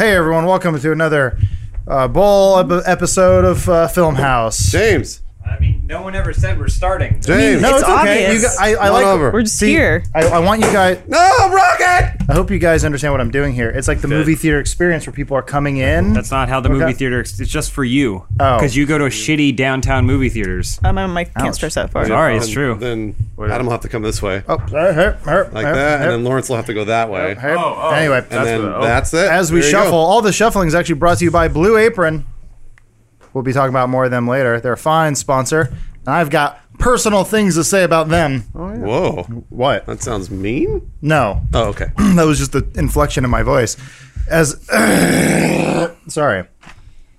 hey everyone, welcome to another uh, bowl ep- episode of uh, Film House. James. I mean, no one ever said we're starting. James. No, It's it's, okay. obvious. You gu- I, I Come on like. over. We're just See, here. I, I want you guys. No, Rocket! I hope you guys understand what I'm doing here. It's like the movie theater experience where people are coming in. That's not how the Okay. movie theater. It's just for you. Oh. Because you go to shitty downtown movie theaters. Uh, my mic can't Ouch. stretch that far. Sorry, it's true. Then Adam will have to come this way. oh, uh, her, her, like her, that, her, and then Lawrence will have to go that way. her. Oh, oh. Anyway, and then what- oh. that's it. as we There you shuffle, go. all the shuffling is actually brought to you by Blue Apron. We'll be talking about more of them later. They're a fine sponsor, and I've got personal things to say about them. Oh, Whoa. What? That sounds mean. No, Oh, okay. that was just the inflection in my voice. As sorry,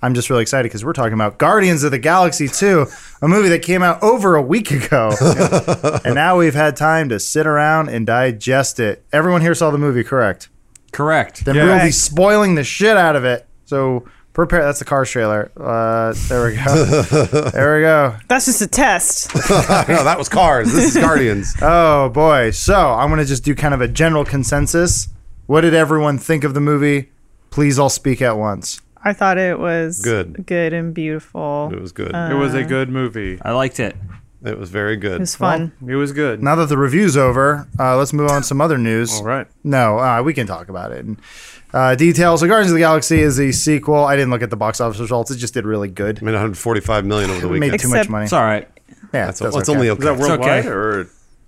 I'm just really excited because we're talking about Guardians of the Galaxy 2, a movie that came out over a week ago, and now we've had time to sit around and digest it. Everyone here saw the movie, correct? Correct. Then we'll be spoiling the shit out of it. So prepare. That's the Cars trailer. Uh, there we go. there we go. That's just a test. no, that was Cars. This is Guardians. Oh boy. So I'm gonna just do kind of a general consensus. What did everyone think of the movie? Please all speak at once. I thought it was Good. good and beautiful. It was good. It was a good movie. I liked it. it was very good. It was fun. It was good. Now that the review's over, uh, let's move on to some other news. All right. No, uh, we can talk about it. And, uh, details. So Guardians of the Galaxy is a sequel. I didn't look at the box office results. It just did really good. made 145 million over the It made weekend. too much money. It's all right. Yeah, That's, that's well, it's okay. only Is that worldwide okay. or is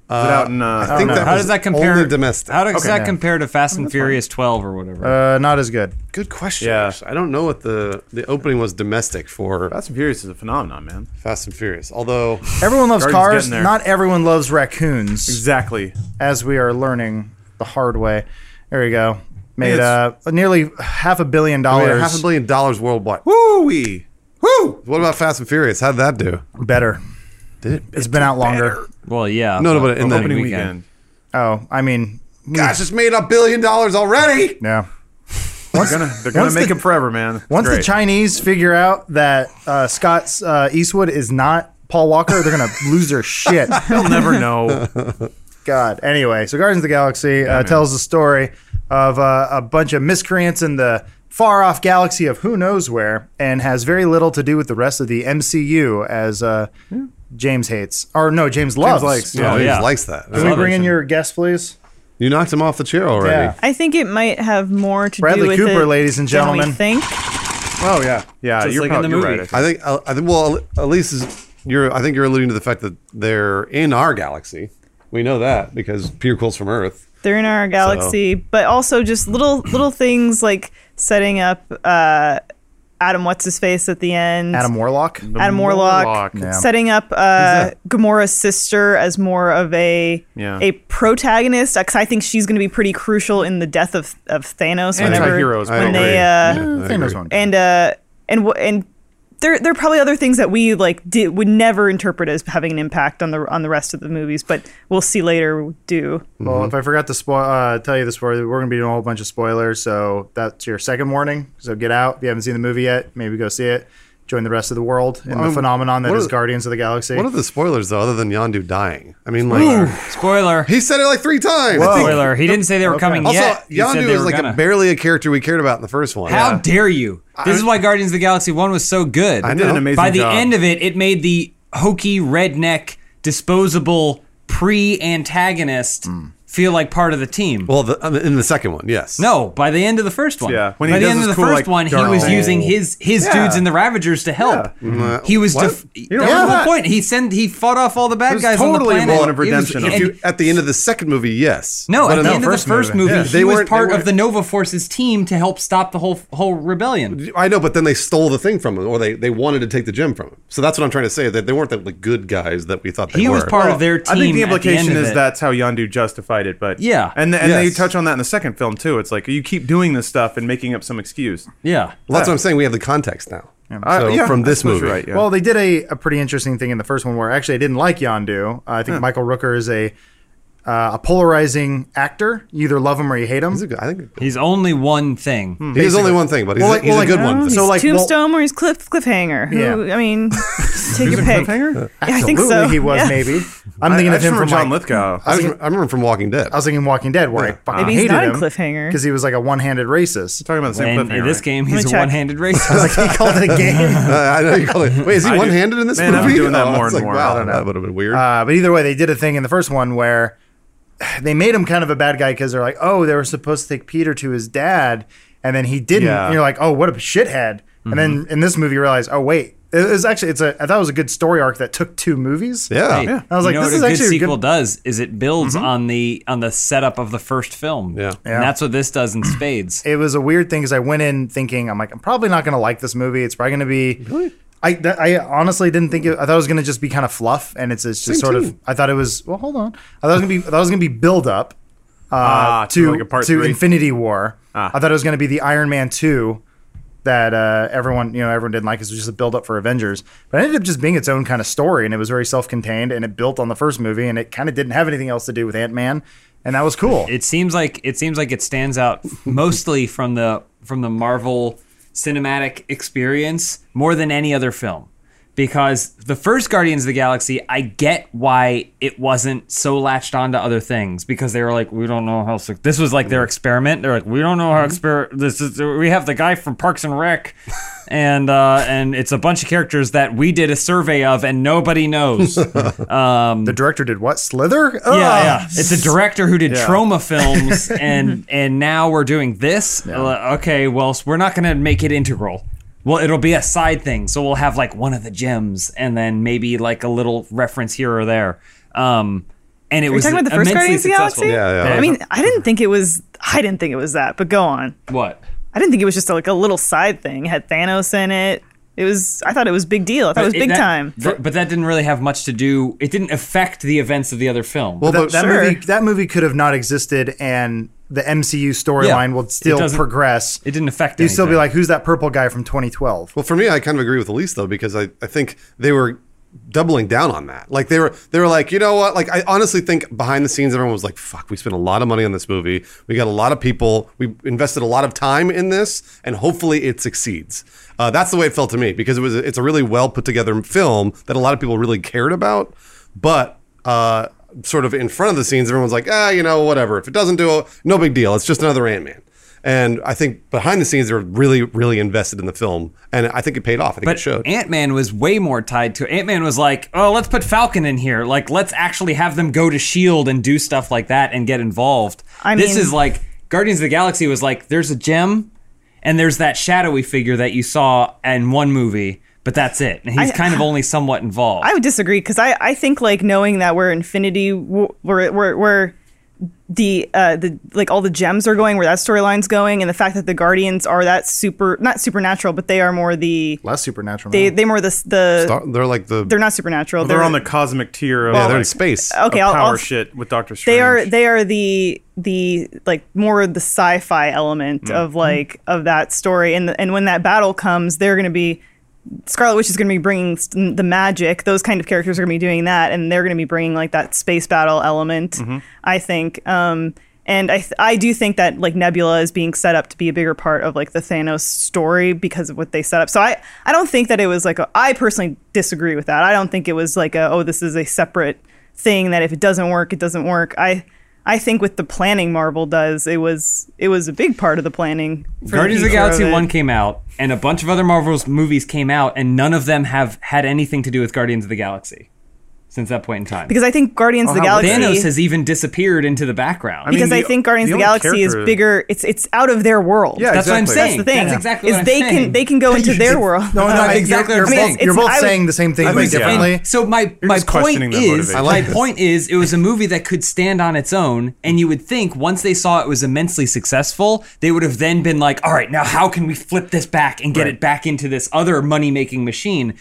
it out in? Uh, I think know. that How was does that compare? Only domestic. How does Okay, that yeah. compare to Fast and Furious 12 or whatever? Uh, not as good. Good question. Yeah. I don't know what the the opening was domestic for Fast and Furious is a phenomenon, man. Fast and Furious. Although Everyone loves Guardians cars. getting there. Not everyone loves raccoons, Exactly. as we are learning the hard way. There we go. Made It's- uh, nearly half a billion I dollars. mean, half a billion dollars worldwide. Woo wee. Woo! What about Fast and Furious? How'd that do? Better. Did it? It's been out longer. well, yeah. No, no, but in the Opening weekend. weekend. Oh, I mean, Gosh, it's made a billion dollars already. yeah. They're gonna they're gonna make the- him forever, man. It's Once the. Chinese figure out that uh, Scott uh, Eastwood is not Paul Walker, they're gonna lose their shit. They'll never know. God. Anyway, so Guardians of the Galaxy uh, tells the story of uh, a bunch of miscreants in the far off galaxy of who knows where, and has very little to do with the rest of the MCU, as uh, James hates, or no, James loves. James likes, Yeah, Oh, he yeah. just likes that. Can we bring in your guest, please? You knocked him off the chair already. Yeah. I think it might have more to Bradley do with the Bradley Cooper, it ladies and than we gentlemen. think. Oh yeah, yeah. Just you're like in probably the movie. right. I think I, I think well at least you're I think you're alluding to the fact that they're in our galaxy. We know that because Peter Quill's from Earth. They're in our galaxy, but also just little little things like setting up uh, Adam what's his face at the end. Adam Warlock. Adam Warlock, Warlock. Yeah. setting up uh, Gamora's sister as more of a Yeah. a protagonist because I think she's going to be pretty crucial in the death of, of Thanos whenever Anti-heroes, I when agree. they uh, Yeah, Thanos agree. and uh and wh- and there there are probably other things that we like did would never interpret as having an impact on the on the rest of the movies, but we'll see later do. Well, if I forgot to spoil, uh, tell you the spoiler, we're going to be doing a whole bunch of spoilers. So that's your second warning. So get out. If you haven't seen the movie yet, maybe go see it. Join the rest of the world in the phenomenon that is what is are- Guardians of the Galaxy. What are the spoilers though, other than Yondu dying? I mean, like Spoiler. he said it like three times. Spoiler. He didn't say they were coming Also, yet. He Yondu they is like a, gonna. barely a character we cared about in the first one. How dare you? This is why Guardians of the Galaxy 1 was so good. I Did an know. amazing By the job. end of it, it made the hokey, redneck, disposable pre antagonist mm. Feel like part of the team. Well, the, um, in the second one, yes. no, by the end of the first one. Yeah, when he by the end of the cool, first like, one, he was thing. using his his Yeah. dudes in the Ravagers to help. Mm, He was what? def- that was the that. whole point. He sent he fought off all the bad was guys on the planet. moment of It was- If you, at the end of the second movie, yes. no, But at the the end of the first first movie. movie, Yeah. he They was weren't- part they of the Nova Force's team to help stop the whole whole rebellion. I know, but then they stole the thing from him, or they, they wanted to take the gem from him. So that's what I'm trying to say. That they weren't the like, good guys that we thought they He were. He was part of their team. I think the implication is that's how Yondu justified it, but Yeah. and and they touch on that in the second film too. It's like you keep doing this stuff and making up some excuse. yeah. Well, that's what I'm saying. We have the context now. Uh, So yeah, from this movie, right, yeah. Well, they did a, a pretty interesting thing in the first one where actually I didn't like Yondu. Uh, I think Michael Rooker is a uh, a polarizing actor. You either love him or you hate him. He's a good- I think He's only one thing. he is only one thing, but he's, Well, a, like- he's well, a like, good I one. don't. So, He's like, well- Tombstone or he's Cliff Cliffhanger. Who, Yeah. I mean, take your pick. Cliffhanger? Yeah, I think Absolutely, so. he was Yeah. maybe. I'm thinking I of just him remember from John like, Lithgow. I, was, I remember him from Walking Dead. I was thinking Walking Dead, where I fucking Maybe he's hated not in him Cliffhanger. because he was like a one-handed racist. talking about the same And in this right? game, me he's a check. one-handed racist. like he called it a game. Uh, I know you call it. Wait, is he I do- one handed in this Man, movie? I'm doing that Oh, more it's and like, more. Wow, I don't know. that would have been weird. Uh, but either way, they did a thing in the first one where they made him kind of a bad guy because they're like, oh, they were supposed to take Peter to his dad, and then he didn't. Yeah. And you're like, oh, what a shithead. And then mm-hmm. in this movie, you realize, oh, wait, it was actually it's a. I thought it was a good story arc that took two movies. yeah. yeah. I was like, you know this what is a good actually a sequel good- does is it builds mm-hmm. on the on the setup of the first film. Yeah. Yeah. and that's what this does in spades. It was a weird thing because I went in thinking, I'm like, I'm probably not going to like this movie. It's probably going to be. Really? I, that, I honestly didn't think it. I thought it was going to just be kind of fluff, and it's, it's just Same sort of. I thought it was. Well, hold on. I thought it was going to be. I thought it was going to be build up uh, Ah, to to like part to three. Infinity War. Ah. I thought it was going to be the Iron Man two that uh, everyone you know everyone didn't like. It was just a build up for Avengers, but it ended up just being its own kind of story, and it was very self contained, and it built on the first movie, and it kind of didn't have anything else to do with Ant Man, and that was cool. It seems like it seems like it stands out mostly from the from the Marvel cinematic experience more than any other film. Because the first Guardians of the Galaxy, I get why it wasn't so latched on to other things because they were like, we don't know how. Su-. This was like their experiment. They're like, we don't know how mm-hmm. exper. This is. We have the guy from Parks and Rec, and uh, and it's a bunch of characters that we did a survey of and nobody knows. the director did what? Slither? Yeah, yeah. It's a director who did Yeah. trauma films, and and now we're doing this. Uh, okay, well, we're not going to make it integral. Well, it'll be a side thing, so we'll have like one of the gems, and then maybe like a little reference here or there. Um, and it Are you was talking about the first immensely Guardians of the successful. Galaxy? Yeah, yeah. I mean, I didn't think it was. I didn't think it was that. But go on. What? I didn't think it was just like a little side thing. It had Thanos in it. It was. I thought it was big deal. I thought it was big that- time. th- but that didn't really have much to do. It didn't affect the events of the other film. Well, that, but that Sure. movie that movie could have not existed and the MCU storyline Yeah. will still doesn't- progress. it didn't affect. You'd still be like, who's that purple guy from 2012? Well, for me, I kind of agree with Elise though because I, I think they were doubling down on that. Like they were they were like, you know what? Like I honestly think behind the scenes, everyone was like, "Fuck, we spent a lot of money on this movie. We got a lot of people. We invested a lot of time in this, and hopefully it succeeds." Uh, that's the way it felt to me because it was it's a really well put together film that a lot of people really cared about, but. Uh, sort of in front of the scenes, everyone's like, ah, you know, whatever. If it doesn't do it, no big deal. It's just another Ant Man. And I think behind the scenes, they're really, really invested in the film, and I think it paid off. I think it But showed. Ant Man was way more tied to Ant Man was like, oh, let's put Falcon in here. Like, let's actually have them go to Shield and do stuff like that and get involved. I this mean- is like Guardians of the Galaxy was like, there's a gem, and there's that shadowy figure that you saw in one movie, but that's it. And he's I- kind of only somewhat involved. I would disagree because I, I think like knowing that we're Infinity we're, we're, where where the uh the like all the gems are going where that storyline's going and the fact that the Guardians are that super not supernatural but they are more the Less supernatural. they now. they more the the Star- they're like the they're not supernatural They're on the cosmic tier of yeah, they're in space. okay of I'll, power I'll- shit with Doctor Strange. they are they are the the like more the sci-fi element of like of that story and and when that battle comes they're going to be Scarlet Witch is going to be bringing the magic. Those kind of characters are going to be doing that, and they're going to be bringing like that space battle element. I think, um, and I th- I do think that like Nebula is being set up to be a bigger part of like the Thanos story because of what they set up. So I I don't think that it was like a, I personally disagree with that. I don't think it was like a oh this is a separate thing that if it doesn't work it doesn't work. I I think with the planning Marvel does it was it was a big part of the planning. Guardians of the Galaxy it. 1 came out, and a bunch of other Marvel's movies came out, and none of them have had anything to do with Guardians of the Galaxy since that point in time. because I think Guardians of the oh, Galaxy Thanos has even disappeared into the background. mean, because I think Guardians the of the only Galaxy is bigger. It's it's out of their world. Yeah, That's what I'm saying. That's the thing. That's exactly is what I'm they saying. can they can go into their world. no, no, exactly you're, you're both, you're both I would- saying the same thing, I but think, yeah. differently. So my my point is my this. point is it was a movie that could stand on its own, and you would think once they saw it was immensely successful, they would have then been like, all right, now how can we flip this back and get Right. it back into this other money making machine?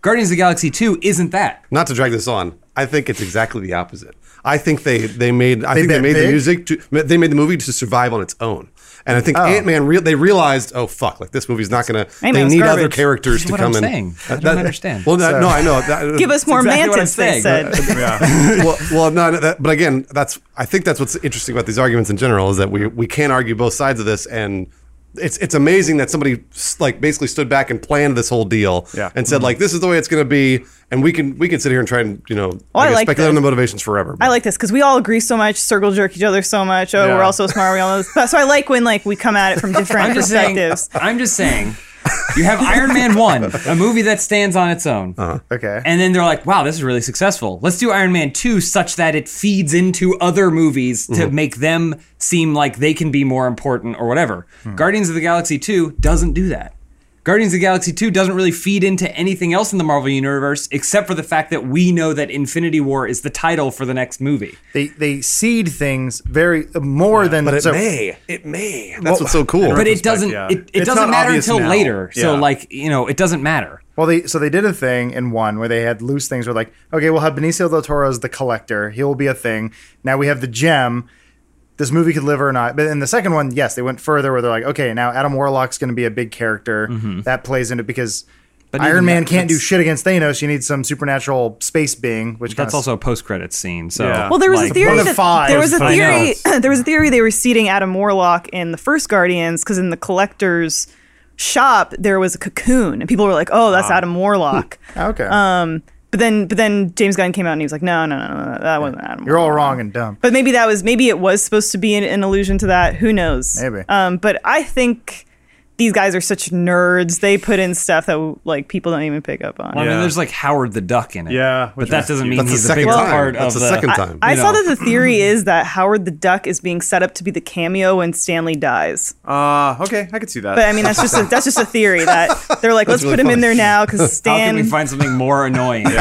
Guardians of the Galaxy 2 isn't that. Not to drag this on, I think it's exactly the opposite. I think they they made I think they bet made the music to they made the movie to survive on its own. And I think oh. Ant Man re- they realized, oh fuck, like this movie's not gonna. Ant-Man they was need other characters to what come I'm in. saying. I don't that- understand. Well, that, no, I know. That, Give us more exactly mantis, they saying. said. well, well, no, no, that, but again, that's I think that's what's interesting about these arguments in general is that we we can't argue both sides of this, and it's it's amazing that somebody like basically stood back and planned this whole deal, Yeah. and said mm-hmm. like this is the way it's going to be, and we can we can sit here and try and you know Oh, I guess like speculate on the motivations forever. I like this because we all agree so much, circle jerk each other so much. Oh, Yeah. we're all so smart. We all know this. So I like when like we come at it from different I'm just saying. perspectives. I'm just saying. You have Iron Man one, a movie that stands on its own, uh-huh. Okay. and then they're like, "Wow, this is really successful. Let's do Iron Man two, such that it feeds into other movies to mm-hmm. make them seem like they can be more important or whatever." Hmm. Guardians of the Galaxy two doesn't do that. Guardians of the Galaxy 2 doesn't really feed into anything else in the Marvel Universe except for the fact that we know that Infinity War is the title for the next movie. they they seed things very uh, more than but it so, may, it may. That's what's so cool. But it doesn't yeah. it, it doesn't matter until now. later. So like, you know, it doesn't matter. Well, they so they did a thing in one where they had loose things where like, okay, we'll have Benicio del Toro as the collector. He will be a thing. Now we have the gem. This movie could live or not. But in the second one, yes, they went further where they're like, okay, now Adam Warlock's going to be a big character. That plays into because But Iron Man that- can't do shit against Thanos. You need some supernatural space being, which That's also a post credit scene. So Yeah. Well, there was like, a theory that five. there was a I theory there was a theory they were seeding Adam Warlock in the first Guardians because in the collector's shop there was a cocoon and people were like, "Oh, that's Adam Warlock." okay. um, but then but then James Gunn came out and he was like, "No, no, no, no, that wasn't Adam." You're all wrong and dumb. But maybe that was maybe it was supposed to be an, an allusion to that. Who knows? Maybe. Um, but I think these guys are such nerds. They put in stuff that like people don't even pick up on. Well, I mean, Yeah. there's like Howard the Duck in it. Yeah, but that that is doesn't cute. mean That's the he's a second big time. part That's of the the second time. I you saw know. that the theory is that Howard the Duck is being set up to be the cameo when Stan Lee dies. Uh, okay, I could see that. But I mean, that's just a, that's just a theory that they're like, let's really put him in funny. there now because How can Stan. we find something more annoying?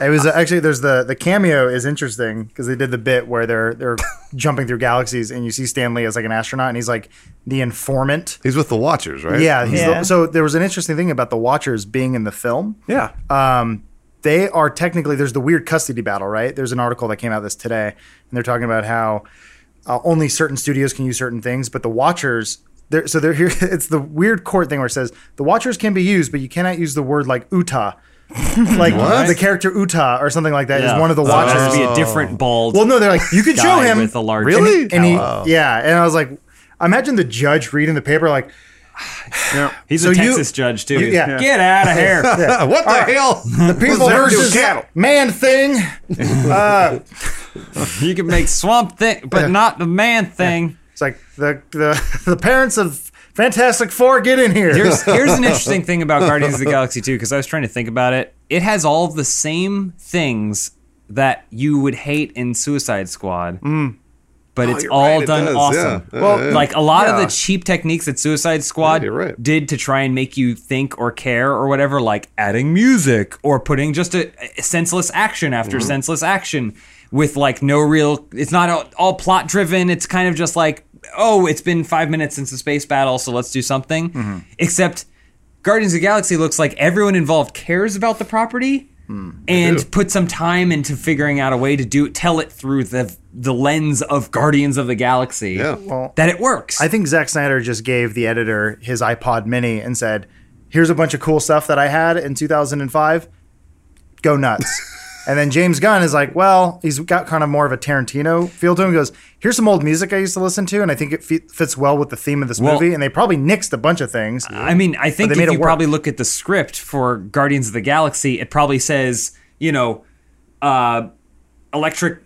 It was uh, actually there's the the cameo is interesting because they did the bit where they're they're jumping through galaxies and you see Stan Lee as like an astronaut and he's like the informant. He's with the Watchers, right? Yeah, he's Yeah. The, so there was an interesting thing about the Watchers being in the film. yeah. Um, they are technically there's the weird custody battle, right? There's an article that came out this today, and they're talking about how uh, only certain studios can use certain things, but the Watchers. They're, so they're here. It's the weird court thing where it says the Watchers can be used, but you cannot use the word like Uatu, like the character Uatu or something like that is Yeah. one of the So Watchers. has to be a different bald. Well, no, they're like you could show guy him with a large Really? and he, Hello. yeah, and I was like, imagine the judge reading the paper like, yeah. He's so a you- Texas judge too. you- yeah. Get out of here. what the hell? the people that do with versus cattle? man thing. Uh, You can make swamp thing, but not the man thing. it's like the the the parents of Fantastic Four get in here. Here's here's an interesting thing about Guardians of the Galaxy 2 because I was trying to think about it. It has all the same things that you would hate in Suicide Squad. But it's Oh, you're all right, done does, awesome. yeah. Well, Yeah, yeah. like a lot of the cheap techniques that Suicide Squad Yeah, right. did to try and make you think or care or whatever, like adding music or putting just a, a senseless action after Mm-hmm. senseless action with like no real. It's not all, all plot driven. It's kind of just like, oh, it's been five minutes since the space battle, so let's do something. Mm-hmm. Except Guardians of the Galaxy looks like everyone involved cares about the property Hmm, and put some time into figuring out a way to do tell it through the the lens of Guardians of the Galaxy. Yeah. Well, that it works. I think Zack Snyder just gave the editor his iPod Mini and said, "Here's a bunch of cool stuff that I had in 2005. Go nuts." and then James Gunn is like, "Well, he's got kind of more of a Tarantino feel to him." He goes, "Here's some old music I used to listen to, and I think it fi- fits well with the theme of this Well- movie." And they probably nixed a bunch of things. I mean, I think they if you probably look at the script for Guardians of the Galaxy, it probably says, you know, uh, electric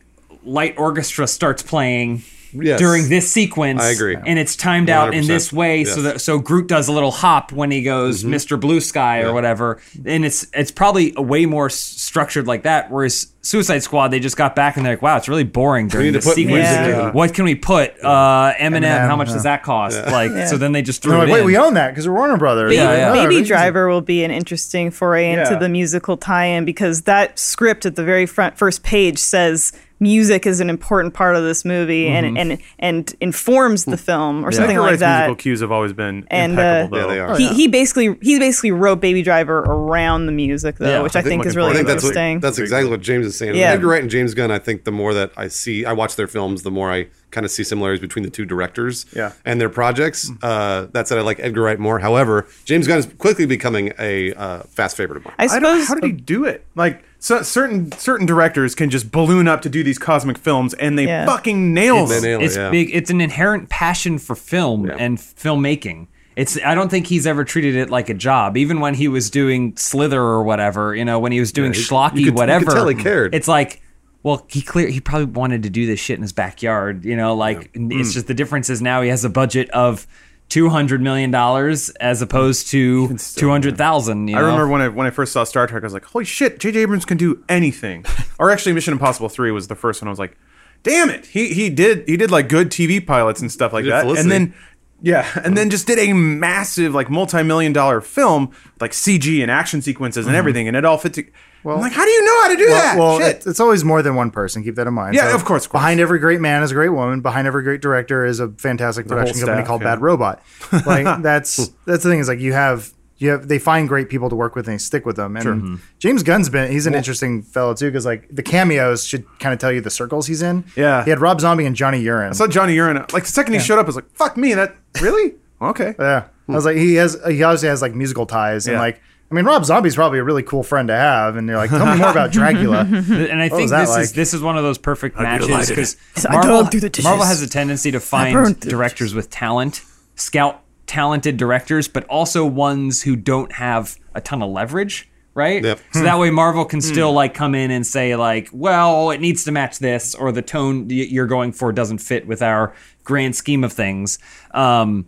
light orchestra starts playing Yes. during this sequence. I agree. and it's timed out in this way, so Yes. that so Groot does a little hop when he goes Mm-hmm. Mr. Blue Sky or whatever, and it's it's probably a way more structured like that. Whereas Suicide Squad, they just got back and they're like, wow, it's really boring during need to this put sequence. music in. What can we put? Uh, Eminem, Eminem, How much yeah. does that cost? Like, so then they just threw They're it like, "Wait, in. we own that because we're Warner Brothers." Baby, Yeah, yeah. Baby we Driver will be an interesting foray into Yeah. the musical tie-in because that script at the very front first page says music is an important part of this movie and and and informs the film or something like Wright's that. musical cues have always been And, impeccable. uh, though. Yeah, they are. he, he basically he basically wrote Baby Driver around the music though, Yeah, which I, I think, think is really I think forward that's what, interesting. that's exactly what James is saying. Yeah. Edgar Wright and James Gunn. I think the more that I see, I watch their films, the more I kind of see similarities between the two directors Yeah. and their projects. Uh, that said, I like Edgar Wright more. However, James Gunn is quickly becoming a uh, fast favorite of mine. I I don't, suppose how did he do it? Like so, certain certain directors can just balloon up to do these cosmic films, and they Yeah. fucking nail They them. nail it, it's yeah. big. It's an inherent passion for film Yeah. and filmmaking. It's. I don't think he's ever treated it like a job. Even when he was doing Slither or whatever, you know, when he was doing he- schlocky you could- you could whatever, tell he cared. It's like, well, he clear. He probably wanted to do this shit in his backyard. You know, like it's mm. just the difference is now he has a budget of. Two hundred million dollars as opposed to two hundred thousand. I remember when I when I first saw Star Trek, I was like, "Holy shit, J.J. Abrams can do anything." or actually, Mission Impossible Three was the first one. I was like, "Damn it, he he did he did like good TV pilots and stuff like that." Felicity. And then yeah, and uh-huh. then just did a massive like multi million dollar film like CG and action sequences and mm-hmm. everything, and it all fit. To- I'm like, how do you know how to do that? Well, Shit. it's, it's always more than one person. Keep that in mind. Yeah, of course, of course. Behind every great man is a great woman. Behind every great director is a fantastic whole production company staff, called yeah. Bad Robot. Like that's that's the thing is like you have you have they find great people to work with and they stick with them. And Mm-hmm. James Gunn's been he's an interesting fellow too because like the cameos should kind of tell you the circles he's in. Yeah. he had Rob Zombie and Jimmy Urine. I saw Jimmy Urine. Like the second he showed up, I was like, "Fuck me!" That really okay. Yeah, I was like, he has he obviously has like musical ties and Yeah. like I mean, Rob Zombie's probably a really cool friend to have. And you're like, tell me more about Dracula. and I think was that this is this is one of those perfect matches because Marvel, dug through the dishes. Marvel has a tendency to find directors with talent, scout talented directors, but also ones who don't have a ton of leverage. Right, Yep. so that way Marvel can still like come in and say like, well, it needs to match this, or the tone you're going for doesn't fit with our grand scheme of things. Um,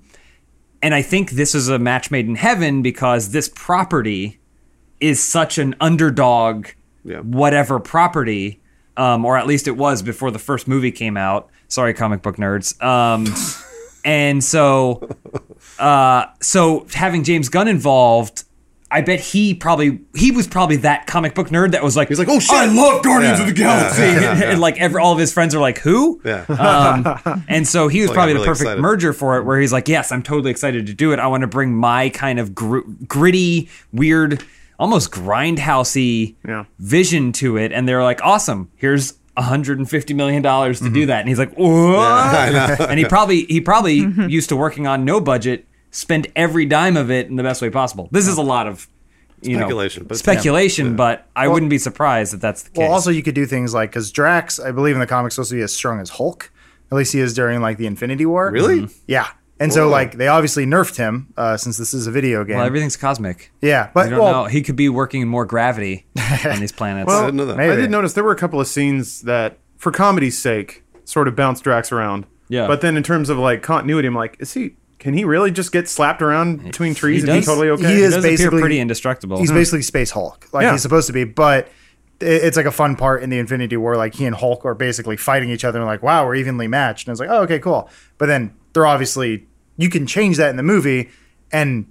and I think this is a match made in heaven because this property is such an underdog, Yeah. whatever property, um, or at least it was before the first movie came out. Sorry, comic book nerds. Um, and so, uh, so having James Gunn involved. I bet he probably he was probably that comic book nerd that was like He's like, "Oh, shit." I love Guardians Yeah, of the Galaxy," and like every all of his friends are like, "Who?" Yeah. um, and so he was Like, probably I'm the perfect excited. merger for it, where he's like, "Yes, I'm totally excited to do it. I want to bring my kind of gr- gritty, weird, almost grindhousey Yeah. vision to it." And they're like, "Awesome! Here's 150 million dollars to do that." And he's like, "What?" and he probably he probably used to working on no budget, spent every dime of it in the best way possible. This is a lot of. You Speculation, know, but- speculation, but I wouldn't be surprised if that's the case. Well, also you could do things like because Drax, I believe in the comics, supposed to be as strong as Hulk. At least he is during like the Infinity War. Really? Yeah. And so like they obviously nerfed him uh, since this is a video game. well, everything's cosmic. yeah, but I don't well, know. He could be working in more gravity on these planets. I didn't know that. maybe. I did notice there were a couple of scenes that, for comedy's sake, sort of bounced Drax around. Yeah. But then in terms of like continuity, I'm like, is he? Can he really just get slapped around between trees and be totally okay? He he is does appear basically- pretty indestructible. he's basically Space Hulk, like Yeah. he's supposed to be. But it- it's like a fun part in the Infinity War, like he and Hulk are basically fighting each other, and like, wow, we're evenly matched. And it's like, oh, okay, cool. But then they're obviously you can change that in the movie, and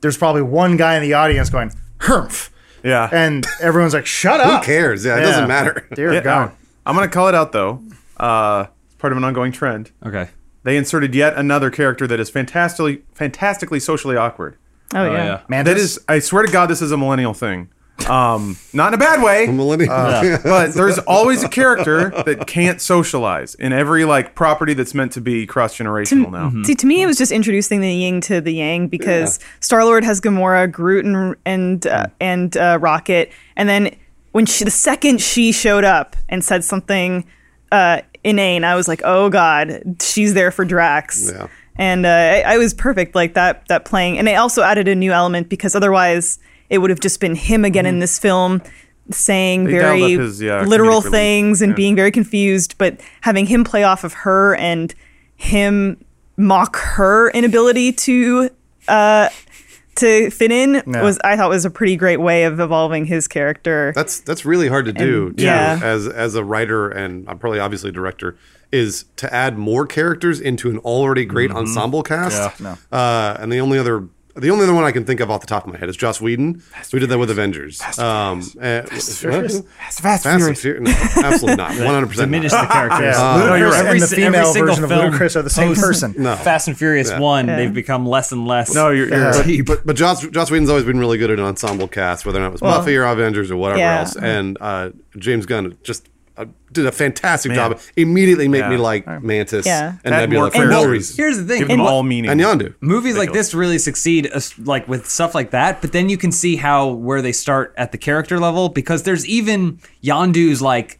there's probably one guy in the audience going, "Humph," Yeah. and everyone's like, "Shut up." Who cares? Yeah, it doesn't matter. Dear Yeah, God. I'm gonna call it out though. Uh, it's part of an ongoing trend. okay. They inserted yet another character that is fantastically, fantastically socially awkward. Oh, yeah. Mantis? That is, I swear to God, this is a millennial thing. Um, not in a bad way, Millennium. but there's always a character that can't socialize in every like property that's meant to be cross generational now. See, to me, it was just introducing the yin to the yang because Star Lord has Gamora, Groot, and and uh, and uh, Rocket, and then when she, the second she showed up and said something uh, inane, I was like, oh god, she's there for Drax. Yeah. And uh, I, I was perfect like that that playing, and they also added a new element because otherwise it would have just been him again in this film saying They very his, yeah, literal things and Yeah. being very confused, but having him play off of her and him mock her inability to uh to fit in Yeah. was I thought was a pretty great way of evolving his character. That's that's really hard to do And- too, yeah. as as a writer and I'm probably obviously a director is to add more characters into an already great ensemble cast. Yeah, Uh, and the only other the only other one I can think of off the top of my head is Joss Whedon, We did that with Avengers. um, and- Furious. Fast, fast, Fast and Furious. Furious. No, absolutely not. One hundred percent. Diminish the characters. Yeah, Uh, no, you're right. and the si- every female version of film Ludacris are the same post- person. No. Fast and Furious Yeah. One, Yeah. they've become less and less. No, you're, you're Yeah. cheap. But but Joss Joss Whedon's always been really good at an ensemble cast, whether or not it was Well, Buffy or Avengers or whatever yeah. else. And uh, James Gunn just uh, did a fantastic job. Immediately make me Yeah. like Mantis Yeah. and Add Nebula more for no reason. Here's the thing. Give them and all meaning. and Yondu. movies like this really succeed uh, like with stuff like that but then you can see how where they start at the character level because there's even Yondu's like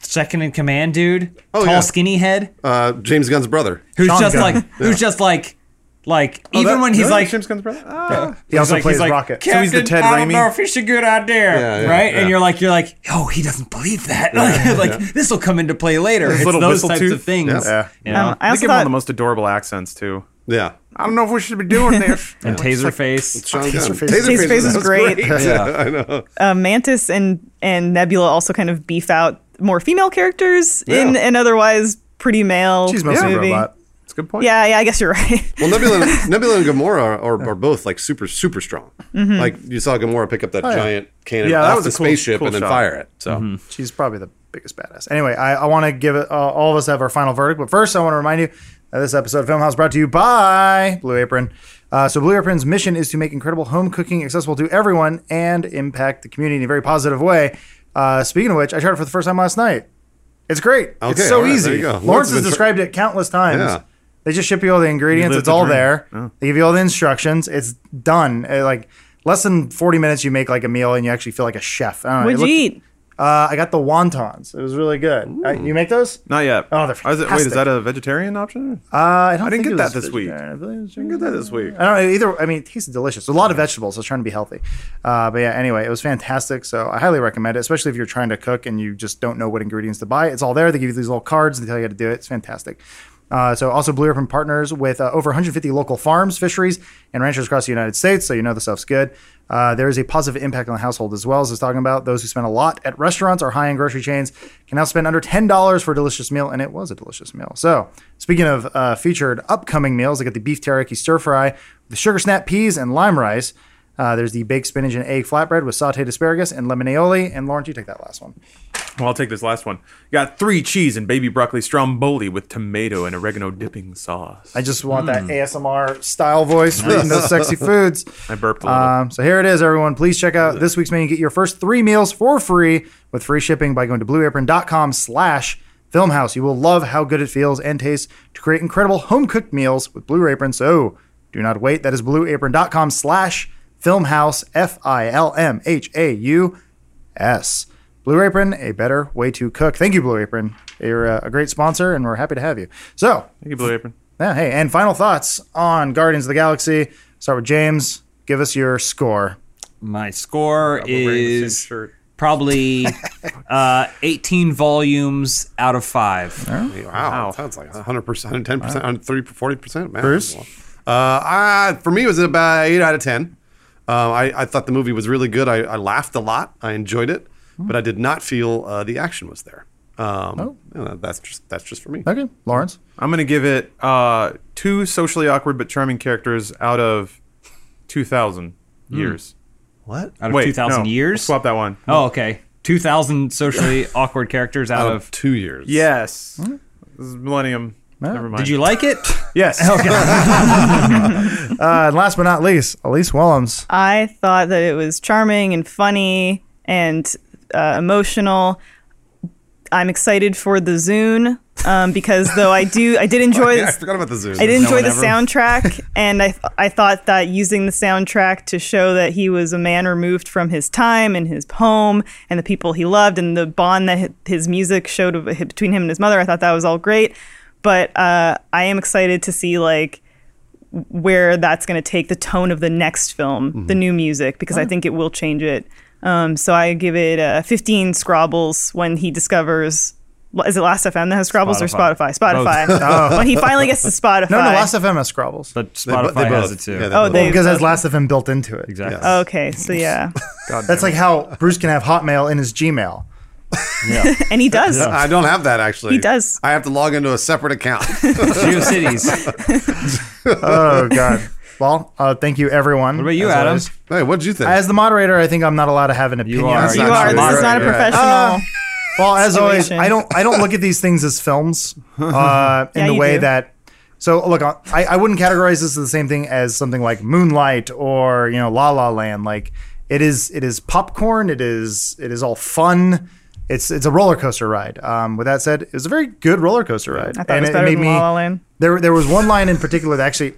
second in command dude Oh, tall yeah. skinny head Uh, James Gunn's brother. who's Sean just Gunn. like who's just like like even Oh, That- when he's really? like James Gunn's brother. Ah. He also like, plays he's like, Rocket. So he's the "Captain, Ted I don't Raimi? know if it's a good idea, Yeah, yeah, right? yeah. And you're like, you're like, oh, he doesn't believe that. like, like this will come into play later. His It's little those types tooth. of things. Yeah. You know? Um, I They also give him all thought the most adorable accents too. Yeah. I don't know if we should be doing this. and Taserface. Sean Gunn. Taserface. Taserface that is was great. Yeah. I know. uh, Mantis and and Nebula also kind of beef out more female characters in an otherwise pretty male She's mostly a robot. That's a good point. Yeah, yeah, I guess you're right. Well, Nebula, Nebula and Gamora are, are, are both like super, super strong. Like you saw Gamora pick up that yeah. giant cannon Yeah, that off was the a cool- spaceship cool and then shot. fire it. So She's probably the biggest badass. Anyway, I, I want to give it, uh, all of us have our final verdict, but first I want to remind you that this episode of Film House brought to you by Blue Apron. Uh, so Blue Apron's mission is to make incredible home cooking accessible to everyone and impact the community in a very positive way. Uh, speaking of which, I tried it for the first time last night. It's great. it's so all right, there easy. Lawrence Lawrence has has been described it countless times. Yeah. They just ship you all the ingredients. It's the all dream. there. They give you all the instructions. It's done. Uh, like less than forty minutes, you make like a meal, and you actually feel like a chef. I. What'd It you looked- eat? uh, I got the wontons. It was really good. Uh, you make those? Not yet. Oh, they're Oh, is it- wait, is that a vegetarian option? Uh, I don't. I didn't get that this week. vegetarian. I believe it was Didn't get that this week. I don't know either. I mean, it tasted delicious. A lot of vegetables. I was trying to be healthy. Uh, but yeah, anyway, it was fantastic. So I highly recommend it, especially if you're trying to cook and you just don't know what ingredients to buy. It's all there. They give you these little cards. They tell you how to do it. It's fantastic. Uh, so also Blue Ribbon partners with uh, over 150 local farms, fisheries, and ranchers across the United States. So you know the stuff's good. Uh, there is a positive impact on the household as well as I was talking about. Those who spend a lot at restaurants or high-end grocery chains can now spend under $10 for a delicious meal, and it was a delicious meal. So speaking of uh, featured upcoming meals, I got the beef teriyaki stir fry, the sugar snap peas and lime rice. Uh, there's the baked spinach and egg flatbread with sauteed asparagus and lemon aioli. And Lauren, you take that last one. Well, I'll take this last one. Got three cheese and baby broccoli stromboli with tomato and oregano dipping sauce. I just want that ASMR style voice for eating those sexy foods. I burped a little. Um, so here it is, everyone. Please check out this week's menu. Get your first three meals for free with free shipping by going to blueapron.com slash filmhaus. You will love how good it feels and tastes to create incredible home-cooked meals with Blue Apron. So do not wait. That is blueapron.com slash filmhaus, F-I-L-M-H-A-U-S. Blue Apron, a better way to cook. Thank you, Blue Apron. You're uh, a great sponsor, and we're happy to have you. So, Thank you, Blue Apron. yeah, hey, and final thoughts on Guardians of the Galaxy. Start with James. Give us your score. My score wearing the is probably uh, 18 volumes out of five. wow, that's like 100 percent, 110 percent, 130, 40 percent. Man, Bruce? Uh, I, for me, it was about eight out of ten. Uh, I, I thought the movie was really good. I, I laughed a lot. I enjoyed it, but I did not feel uh, the action was there. Um, you know, that's just that's just for me. Okay, Lawrence. I'm gonna give it uh, two socially awkward but charming characters out of 2,000 years. What? Out of Wait, 2,000 no, years? we'll swap that one. Oh, okay. 2,000 socially awkward characters out, Out of. of two years. Yes. This is Millennium. Never mind. Did you like it? Yes. Uh, and last but not least, Elise Willems. I thought that it was charming and funny and uh, emotional. I'm excited for the Zune um, because though I do, I did enjoy Yeah, I forgot about the zoo. I did No enjoy one the ever- soundtrack, and I I thought that using the soundtrack to show that he was a man removed from his time and his home and the people he loved and the bond that his music showed between him and his mother, I thought that was all great. But uh, I am excited to see like where that's going to take the tone of the next film, the new music, because I think it will change it. Um, so I give it uh, 15 Scrobbles when he discovers. Is it Last FM that has Scrobbles or Spotify. Spotify? Spotify. When he finally gets to Spotify. No, no, Last FM has Scrobbles. But Spotify they has both- it too. yeah, Oh, both- they- because it has Last FM built into it. exactly. Yeah. Okay, so yeah, God That's like how Bruce can have Hotmail in his Gmail. Yeah. and he does. I don't have that actually. He does. I have to log into a separate account. GeoCities. Oh God. Well, uh, thank you, everyone. What about you, as Adam? always. hey, what did you think? As the moderator, I think I'm not allowed to have an opinion. You are. on You You are. things. This is not a Right, right. professional. Well, as always. I don't I don't look at these things as films uh, in Yeah, the way do. that. So look, I, I wouldn't categorize this as the same thing as something like Moonlight or you know La La Land. Like it is it is popcorn. It is it is all fun. It's it's a roller coaster ride. Um, with that said, it was a very good roller coaster ride. I thought it was better than La La Land. There there was one line in particular that actually,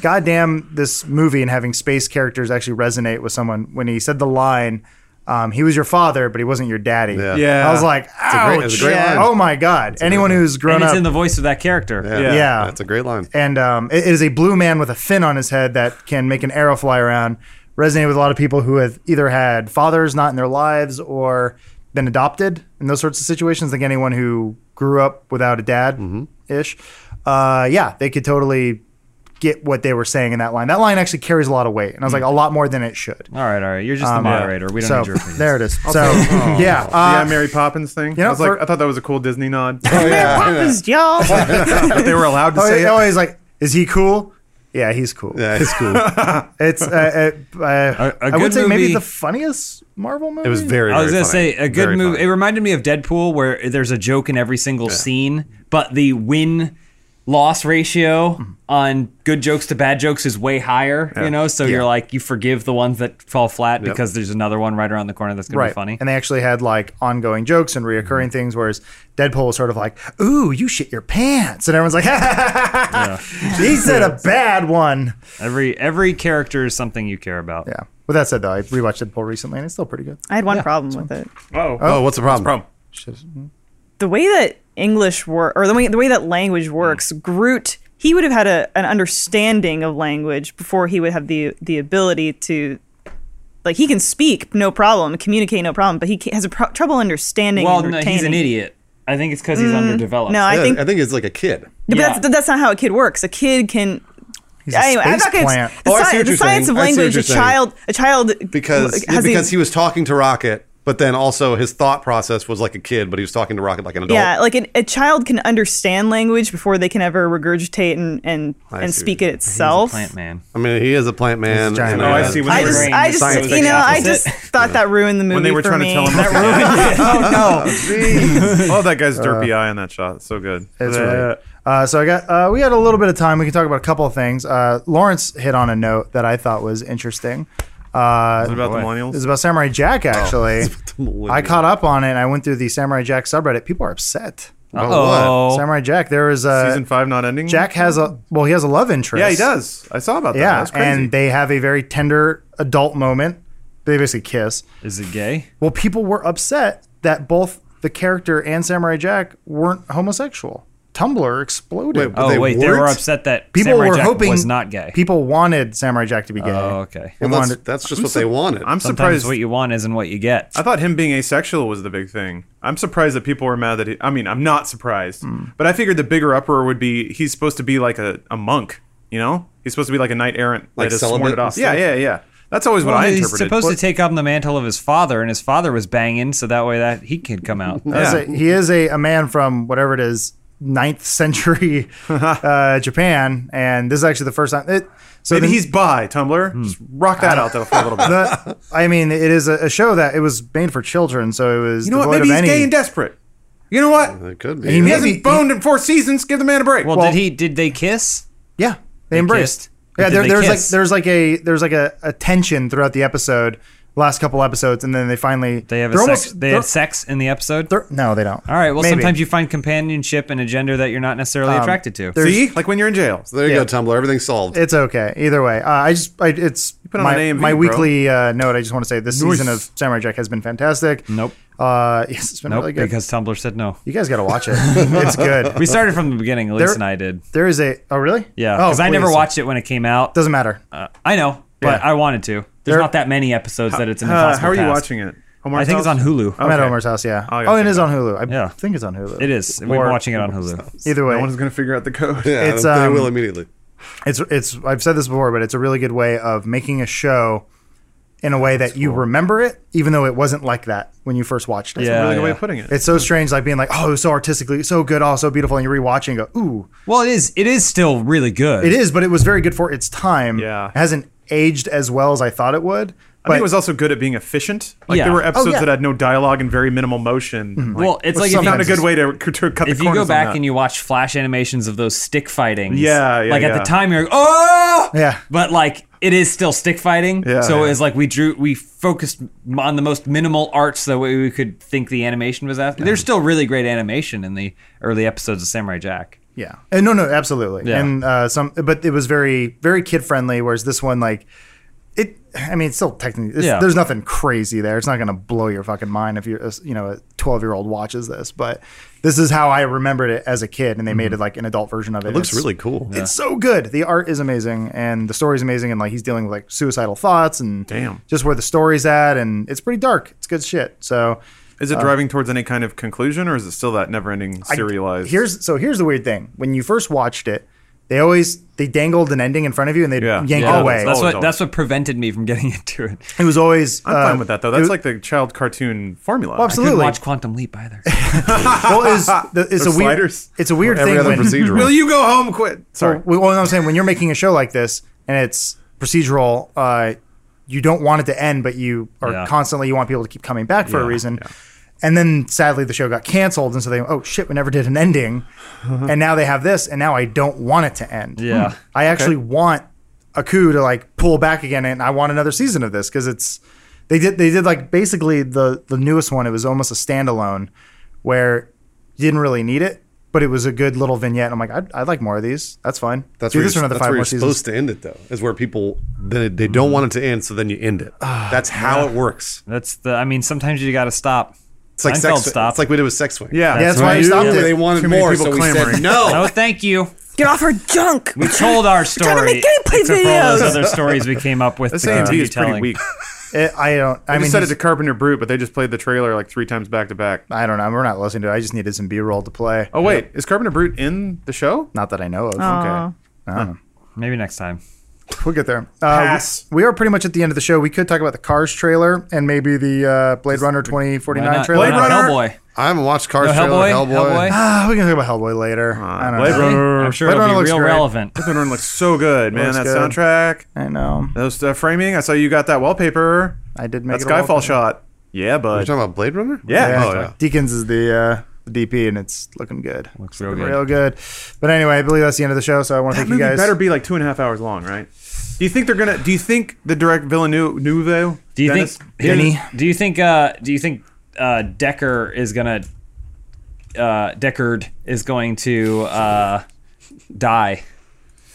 goddamn, this movie and having space characters actually resonate with someone when he said the line. Um, he was your father, but he wasn't your daddy. Yeah. Yeah. I was like, a great- ouch. it's a great line. Oh my god! Anyone who's grown and it's up in the voice of that character. Yeah, Yeah. that's a great line. and um, it it is a blue man with a fin on his head that can make an arrow fly around. Resonate with a lot of people who have either had fathers not in their lives or been adopted in those sorts of situations. Like anyone who grew up without a dad ish. Uh, yeah, they could totally get what they were saying in that line. That line actually carries a lot of weight, and I was like, a lot more than it should. All right, all right. You're just the Um, yeah. moderator. We don't so need your opinion. there it is. So yeah, uh, yeah, Mary Poppins thing. know, I was like, I thought that was a cool Disney nod. Oh, yeah. Poppins y'all. that they were allowed to oh, say it. always like, is he cool? Yeah, he's cool. yeah, it's cool. It's uh, uh, uh, A- a I would say maybe the funniest Marvel movie. It was very. I was very gonna funny. say a good Very movie. funny. It reminded me of Deadpool, where there's a joke in every single scene, but the win loss ratio mm-hmm. on good jokes to bad jokes is way higher. You know, so you're like you forgive the ones that fall flat because there's another one right around the corner that's gonna right. be funny. And they actually had like ongoing jokes and reoccurring mm-hmm. things, whereas Deadpool was sort of like, "Ooh, you shit your pants," and everyone's like, "He said a bad one." Every every character is something you care about. Yeah. With that said, though, I rewatched Deadpool recently, and it's still pretty good. I had one problem with it. Oh, Oh, what's the problem? problem. the way that English work or the way the way that language hmm. works, Groot he would have had a, an understanding of language before he would have the the ability to like he can speak no problem, communicate no problem, but he ca- has a pro- trouble understanding. Well, and no, he's an idiot. I think it's because he's mm, underdeveloped. No, I Yeah, think, I think it's like a kid. but Yeah. that's that's not how a kid works. A kid can. He's a Anyway, I'm space not gonna. plant. The, Oh, I sci- the science saying. of I see what language. A child. A child because has because the, he was talking to Rocket, but then also his thought process was like a kid, but he was talking to Rocket like an adult. Yeah, like an, a child can understand language before they can ever regurgitate and and, I and see speak what it He's a itself. plant man. I mean, he is a plant man. He's a giant and, man. Oh, I uh, see. When I just, brain I just, you know, I just opposite. thought that ruined the movie when they were for trying me. to tell him. oh no! oh, that guy's derpy eye on that shot. It's so good. It's Uh, really. Uh, so I got uh, we had a little bit of time. We can talk about a couple of things. Uh, Lawrence hit on a note that I thought was interesting. Uh, Is it about the boy. millennials? It's about Samurai Jack, actually. millennials. I caught up on it. and I went through the Samurai Jack subreddit. People are upset. About Oh, Samurai Jack. There was a Season five not ending. Jack has a well, he has a love interest. Yeah, he does. I saw about that. Yeah, That's crazy. and they have a very tender adult moment. They basically kiss. is it gay? Well, people were upset that both the character and Samurai Jack weren't homosexual. Tumblr exploded. Wait, But Oh they wait, they were upset that people Samurai were Jack hoping was not gay. People wanted Samurai Jack to be gay. Oh, okay. Well, that's, wanted- that's just what they wanted. I'm Sometimes surprised. what you want isn't what you get. I thought him being asexual was the big thing. I'm surprised that people were mad that he. I mean, I'm not surprised, Hmm. but I figured the bigger uproar would be he's supposed to be like a, a monk. You know, he's supposed to be like a knight errant Like that has sworn it off. Yeah, yeah, yeah. That's always what I he's interpreted. He's supposed to take up the mantle of his father, and his father was banging, so that way that he could come out. Yeah. a- he is a, a man from whatever it is, ninth century uh, Japan, and this is actually the first time. It, so Maybe the- he's by Tumblr. Hmm. Just rock that out there for a little bit. the, I mean, it is a, a show that it was made for children, so it was you know what? devoid Maybe of he's any. gay and desperate. You know what? it could be. He He hasn't Maybe- boned in four seasons. Give the man a break. Well, Well- did he? Did they kiss? yeah, they, embraced. kissed? Yeah, there, they there's like there's like a there's like a, a tension throughout the episode, last couple episodes, and then they finally They have a they're sex. almost- they they're- had sex in the episode. no, they don't. All right. Well, Maybe. sometimes you find companionship in a gender that you're not necessarily Um, attracted to. See, like when you're in jail. So there you Yeah. go, Tumblr. Everything's solved. It's okay. Either way, uh, I just I, it's put on my, an AMV, my weekly uh, note. I just want to say this Nice. season of Samurai Jack has been fantastic. Nope. Uh, yes, it's been Nope. really good. Because Tumblr said no. you guys got to watch it. it's good. We started from the beginning. Elise There- and I did. There is a oh really Yeah. oh Because I never watched it when it came out. Doesn't matter. Uh, I know, but Yeah. I wanted to. There's There- not that many episodes that it's an Uh, impossible how are you task. watching it? Homer's I think it's on House? Hulu. I'm at Okay. Omer's house. Yeah. Oh, I Oh, gotta it check is on Hulu. I Yeah. think it's on Hulu. It is. We've been watching it on Hulu. Either No way, one's gonna figure out the code. yeah, it's, they um, will immediately. it's it's I've said this before, but it's a really good way of making a show in a way that you remember it, even though it wasn't like that when you first watched it. Yeah. really good way of putting it. It's so strange, like being like, oh, it was so artistically, so good, oh, so beautiful, and you rewatch it and go, ooh, Well, it is. It is still really good. it is, but it was very good for its time. Yeah. it hasn't aged as well as I thought it would. I But think it was also good at being efficient. Like Yeah. there were Oh, episodes yeah. that had no dialogue and very minimal motion. Mm-hmm. Like, Well, it's like you if found a good way to, to cut the colour. if you go back and you watch flash animations of those stick fighting, Yeah, yeah, like at the time you're like, oh, Yeah. But like it is still stick fighting. Yeah, so yeah. it's like we drew we focused on the most minimal arts the way we could think the animation was after. There's still really great animation in the early episodes of Samurai Jack. Yeah. And no, no, absolutely. Yeah. And uh, some, but it was very, very kid friendly. Whereas this one, like, it. I mean, it's still technically. It's, Yeah. There's nothing crazy there. It's not going to blow your fucking mind if you're, a- you know, a 12 year old watches this. But this is how I remembered it as a kid, and they made mm-hmm. it like an adult version of it. It looks It's- really cool. It's so good. The art is amazing, and the story's amazing. And like he's dealing with like suicidal thoughts and Damn. just where the story's at, and it's pretty dark. It's good shit. So Is it driving towards any kind of conclusion, or is it still that never-ending I- serialized? Here's so here's the weird thing. When you first watched it, they always they dangled an ending in front of you and they Yeah. would Yeah, yank it away. That's what that's what prevented me from getting into it. It was always. I'm uh, fine with that though. That's it- like the child cartoon formula. Well, Couldn't absolutely. watch Quantum Leap either. Well, it's, the, it's a Those weird. sliders? It's a weird Every thing. other when, procedural. Will you go home? Quit. Sorry. Well, well, I'm saying when you're making a show like this and it's procedural, uh, you don't want it to end, but you are Yeah. constantly you want people to keep coming back for a Yeah, reason. Yeah. And then sadly the show got canceled, and so they oh shit, we never did an ending, and now they have this, and now I don't want it to end. Yeah. Hmm. I actually want a coup to like pull back again, and I want another season of this because it's they did they did like basically the the newest one. It was almost a standalone where you didn't really need it, but it was a good little vignette. I'm like, I'd, I'd like more of these. That's fine. That's do where this you're, for another that's five where more you're seasons. supposed to end it, though. Is where people they, they don't want it to end, so then you end it. That's how it works. That's the. I mean, sometimes you got to stop. It's like Seinfeld sex. stopped. It's like we did with Sex Swing. Yeah, Yeah, that's why I stopped Knew it. They wanted Too more, people so we clamoring. said no. No, oh, thank you. Get off her junk. We told our story. trying to make gameplay except for all those videos. other stories we came up with. This to is pretty weak. It- I don't. I I mean, said it he's- to Carpenter Brut, but they just played the trailer like three times back to back. I don't know. We're not listening to it. I just needed some B-roll to play. Oh wait, is Carpenter Brut in the show? Not that I know of. Aw. I don't. Maybe next time. We'll get there. Uh, Pass. we, we are pretty much at the end of the show. We could talk about the Cars trailer and maybe the uh, Blade Runner 2049 trailer. why not Runner? Hellboy. I haven't watched Cars No, trailer. Hellboy? Hellboy? Ah, we can talk about Hellboy later. I don't Blade know. Runner. I'm sure Blade it'll Runner be looks real great. relevant. Blade Runner looks so good, man. Looks that good. soundtrack, I know. those uh, framing. I saw you got that wallpaper. I did make That it a Skyfall wallpaper. shot. Yeah, Are you bud. talking about Blade Runner? Yeah. Yeah. Oh yeah. Deakins is the uh, the DP, and it's looking good. Looks real Looking good. real good. But anyway, I believe that's the end of the show. So I want to That thank you movie guys. better be like two and a half hours long, right? Do you think they're gonna? Do you think the direct Villeneuve? Nuvo, Do you Dennis? think? Denny? Do you think? Uh, do you think uh, Decker is gonna? Uh, Deckard is going to uh, die.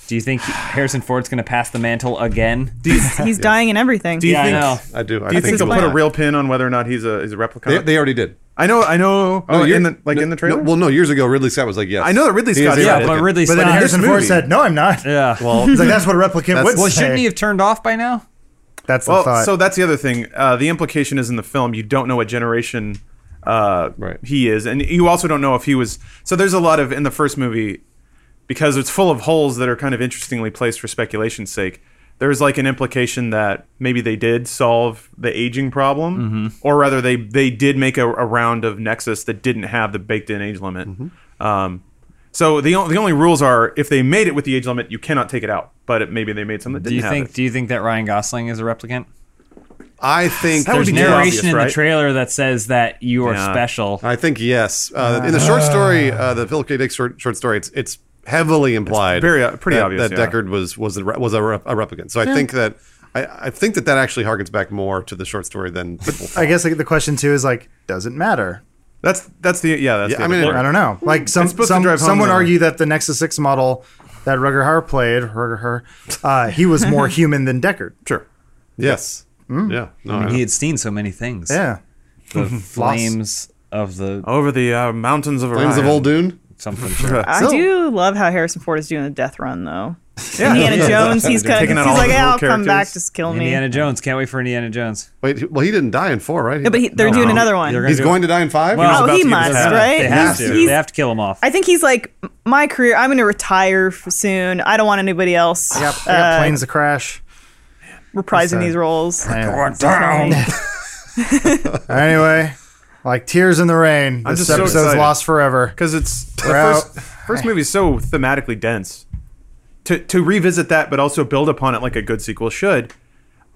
Do you think Harrison Ford's going to pass the mantle again? He's dying in everything. Do you yeah, think? I know. I do. I Do you think his they'll put a real pin on whether or not he's a he's a replica? They, they already did. I know. I know. No, Oh, you're- in the like no, in the trailer. no, well, no, years ago, Ridley Scott was like, yes. I know that Ridley He is Scott- a yeah, Yeah, replicant. but Ridley But Scott. then Harrison Ford movie. said, "No, I'm not." yeah. Well, He's like, "That's what a replicant would well, say." shouldn't he have turned off by now? That's the well, thought. so that's the other thing. Uh, the implication is in the film, you don't know what generation uh, Right. he is, and you also don't know if he was. So there's a lot of in the first movie because it's full of holes that are kind of interestingly placed for speculation's sake. There's like an implication that maybe they did solve the aging problem, Mm-hmm. or rather, they they did make a, a round of Nexus that didn't have the baked-in age limit. Mm-hmm. Um, so the the only rules are if they made it with the age limit, you cannot take it out. But it, maybe they made some that didn't Do you have think? it. Do you think that Ryan Gosling is a replicant? I think That There's be there's narration obvious, in the trailer that says that you are Yeah. special. I think yes. Uh, in the short story, uh, the Philip K. Dick short, short story, it's it's heavily implied, very, uh, pretty that, obvious, that yeah. Deckard was was a, was a, rep- a replicant. So I think that I, I think that that actually harkens back more to the short story than people. I guess like, the question too is like, does it matter? That's that's the yeah. That's Yeah, the I mean, part. I don't know. Like some, It's supposed to some drive home someone the- argued that the Nexus Six model that Rutger Hauer played, Rutger Hauer, uh, he was more human than Deckard. Sure. yes, Hmm. yeah, no, I I mean, know. he had seen so many things. Yeah, The flames of the Over the uh, mountains of Flames of Old Dune. Something. sure. I So- do love how Harrison Ford is doing the death run though. Yeah. Indiana Jones, he's kind of he's like, the yeah, I'll little come back, characters. just kill me. Indiana Jones. Can't wait for Indiana Jones. Wait, well, he didn't die in four, right? Yeah, but he, they're No. doing another one. He's do going to die in five. Well, Oh, he must, right? They have He's- to. he's- They have to kill him off. I think he's like, my career. I'm going to retire soon. I don't want anybody else I got, I got uh, planes to crash. reprising these roles. Anyway, down. anyway, like tears in the rain. I'm This just so episode's excited. lost forever. because it's the We're first, first movie is so thematically dense. To to revisit that, but also build upon it like a good sequel should.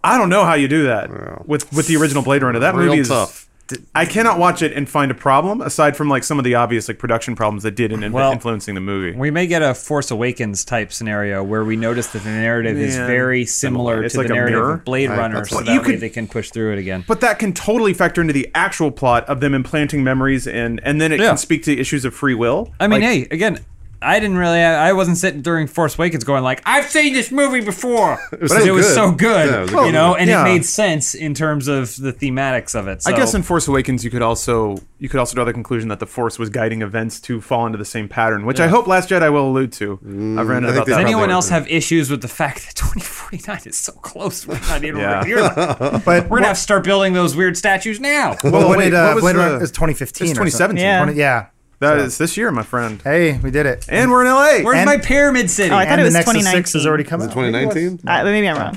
I don't know how you do that with with the original Blade Runner. That Real movie is tough. I cannot watch it and find a problem aside from like some of the obvious like production problems that did in, in Well, influencing the movie. We may get a Force Awakens type scenario where we notice that the narrative is very similar It's to like the a narrative mirror? of Blade Right, Runner, so that could- they can push through it again. but that can totally factor into the actual plot of them implanting memories and and then it Yeah. can speak to issues of free will. I mean, Like, hey, again, I didn't really. I I wasn't sitting during Force Awakens going like, "I've seen this movie before," was but so it was good. so good, Yeah, was you good know, movie. and Yeah. it made sense in terms of the thematics of it. So. I guess in Force Awakens you could also you could also draw the conclusion that the Force was guiding events to fall into the same pattern, which I hope Last Jedi will allude to. Mm, I've read I think about they that. Does anyone else have issues with the fact that 2049 is so close? We're not even Yeah. here. But We're gonna have to start building those weird statues now. Well, what uh, wait, did uh, what was Blade the- Runner? It's 2015. It's or something. 2017. Yeah. 20 yeah. That is this year, my friend. Hey, we did it. And we're in LA. Where's And- my pyramid city? Oh, I thought and it was the Nexus 6 is already coming. out. 2019. Uh, maybe I'm wrong.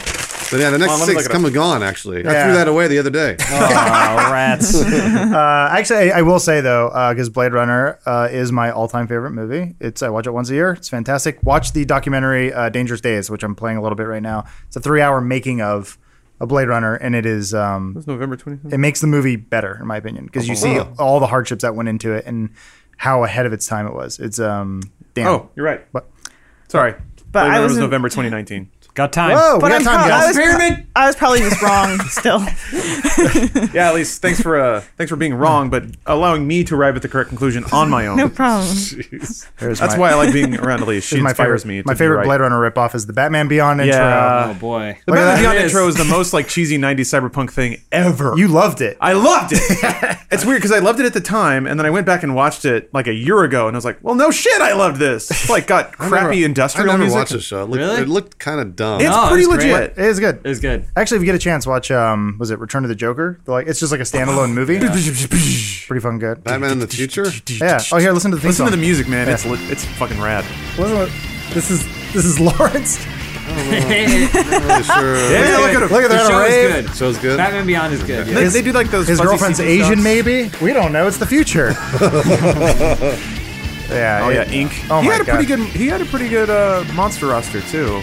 But yeah, the next Hold on, let me six look it come and gone. Actually, I threw that away the other day. oh, rats. Uh, actually, I, I will say though, because Blade Runner uh, is my all-time favorite movie. It's I watch it once a year. It's fantastic. Watch the documentary uh, Dangerous Days, which I'm playing a little bit right now. It's a three-hour making of a Blade Runner, and it is um, It's November 20th. it makes the movie better in my opinion because you see all the hardships that went into it and how ahead of its time it was. It's um, damn. Oh, you're right. What? Sorry. But Blade I Runner was wasn't- November 2019. Got time. Whoa, we But got I'm time, prob- I was, pro- Pyramid? I was probably just wrong still. Yeah, at least thanks for uh thanks for being wrong, but allowing me to arrive at the correct conclusion on my own. No problem. There's That's my- why I like being around Elise. She my inspires favorite, me. To My be favorite right. Blade Runner ripoff is the Batman Beyond intro. Yeah. Oh boy. The Look Batman. Beyond It is. intro is the most like cheesy 90s cyberpunk thing ever. You loved it. I loved it. it's weird because I loved it at the time, and then I went back and watched it like a year ago, and I was like, "Well, no shit, I loved this." It's like got I crappy never- industrial I never music. watched the show. It looked, Really? It looked kind of dumb. It's No, it pretty was great. legit. It is good. It was good. Actually, if you get a chance, watch um, was it Return of the Joker? The, Like it's just like a standalone movie. Pretty fun good. Batman in the future. Yeah. Oh, here, listen to the theme Listen to song. the music, man. Yeah. It's lit- it's fucking rad. Listen to- this is this is Lawrence. Really sure. Yeah, look at him. Look at The that show rave. is good. Show's good. Batman Beyond is good. Yeah. They, they do like those. His fuzzy girlfriend's CG Asian, shots. maybe. We don't know. It's the future. yeah. Oh yeah, it- Ink. Oh he my had a God. pretty good. He had a pretty good uh, monster roster too.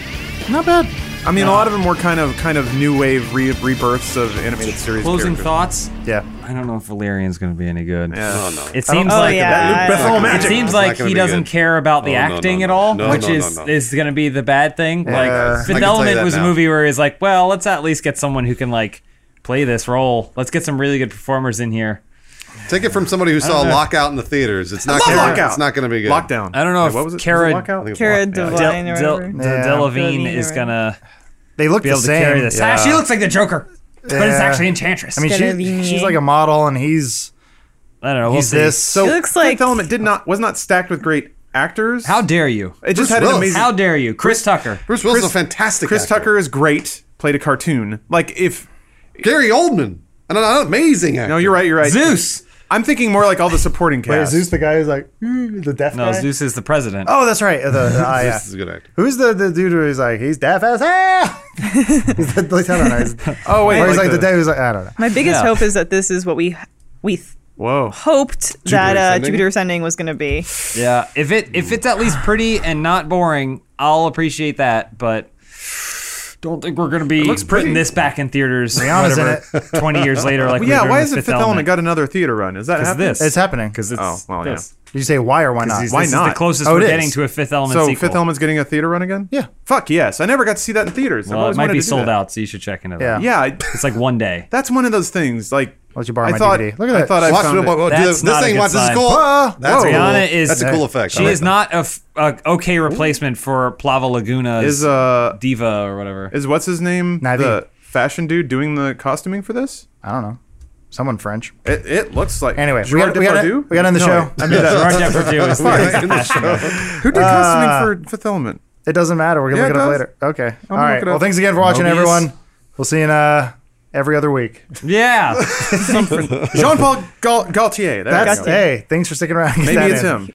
Not bad. I mean, a lot of them were kind of kind of new wave re- rebirths of animated series. Closing characters. thoughts. Yeah. I don't know if Valerian's going to be any good. Yeah. Oh no. It seems Oh, like yeah. Luc Besson I- It seems like he doesn't good. care about the Oh, no, acting no, at all, No, which no, no, is no. is going to be the bad thing. Yeah. Like I Fifth can tell you Element that was a movie where he's like, well, let's at least get someone who can like play this role. Let's get some really good performers in here. Take it from somebody who saw Lockout in the theaters. It's not. gonna, Lockout. It's not going to be good. Lockdown. I don't know if what was it? Cara- Was it Lockout? I think it's Cara Lock- yeah. Delevingne or Del, whatever. Del, Yeah. Delevingne Delevingne, is right. gonna They look be the able to same. carry this. Yeah. Ah, she looks like the Joker, but it's Yeah. actually Enchantress. I mean, she, Delevingne. she's like a model, and he's I don't know. We'll he's see. this. So It looks Fifth like- Element did not was not stacked with great actors. How dare you? it just Bruce had an Willis. amazing. How dare you, Chris Tucker? Bruce Willis is a fantastic. Chris actor. Tucker is great. Played a cartoon. Like if Gary Oldman. An, an amazing actor. no, you're right. You're right. Zeus. I'm thinking more like all the supporting Wait, cast. is Zeus the guy who's like "Mm," the deaf No, guy? Zeus is the president. Oh, that's right. The, uh, yeah. This is a good actor. Who's the, the dude who's like he's deaf as hell? he's the, like, I don't know. He's, Oh wait, or he's like like the, the- dude who's like I don't know. My biggest Yeah. hope is that this is what we we th- Whoa. hoped that uh, Ascending? Jupiter Ascending was going to be. Yeah, if it if it's at least pretty and not boring, I'll appreciate that. But don't think we're gonna be looks putting pretty. this back in theaters. Rihanna's in whatever, Twenty years later, like Well, we're yeah. Why with has it Fifth Fifth Element got another theater run? Is that Because happening? this. It's happening. Because oh, it's Oh, well, yeah. this. Did you say why or why not? This Why is not? the closest Oh, we're it getting to a Fifth Element So sequel. Fifth Element's getting a theater run again? Yeah. Fuck yes. I never got to see that in theaters. Well, it might be sold that. out, so you should check into Yeah. that. Yeah, I, It's like one day. that's one of those things. Like Let you borrow I my thought, DVD. Look at that. I that. thought I Watch found it, it. but- but That's this not a thing. good Watch this is sign. cool. Whoa. That's Whoa. cool. Rihanna is That's a cool effect. She like is that. not a, f- a okay replacement for Plava Laguna's Is uh diva or whatever. is what's his name Navi. the fashion dude doing the costuming for this? I don't know. Someone French. It, it looks like Anyway, we Gerard got we got Depardieu? we got on the No, show. I mean that. Gerard Depardieu is Right, in the show. Who did costuming for Fifth Element? It doesn't matter. We're gonna Yeah, look it it up later. Okay. All gonna right. look it Well, thanks again for watching, Mobius. everyone. We'll see you in uh every other week. Yeah. Jean Paul Gaultier. That's we go. hey. Thanks for sticking around. Maybe it's in. him.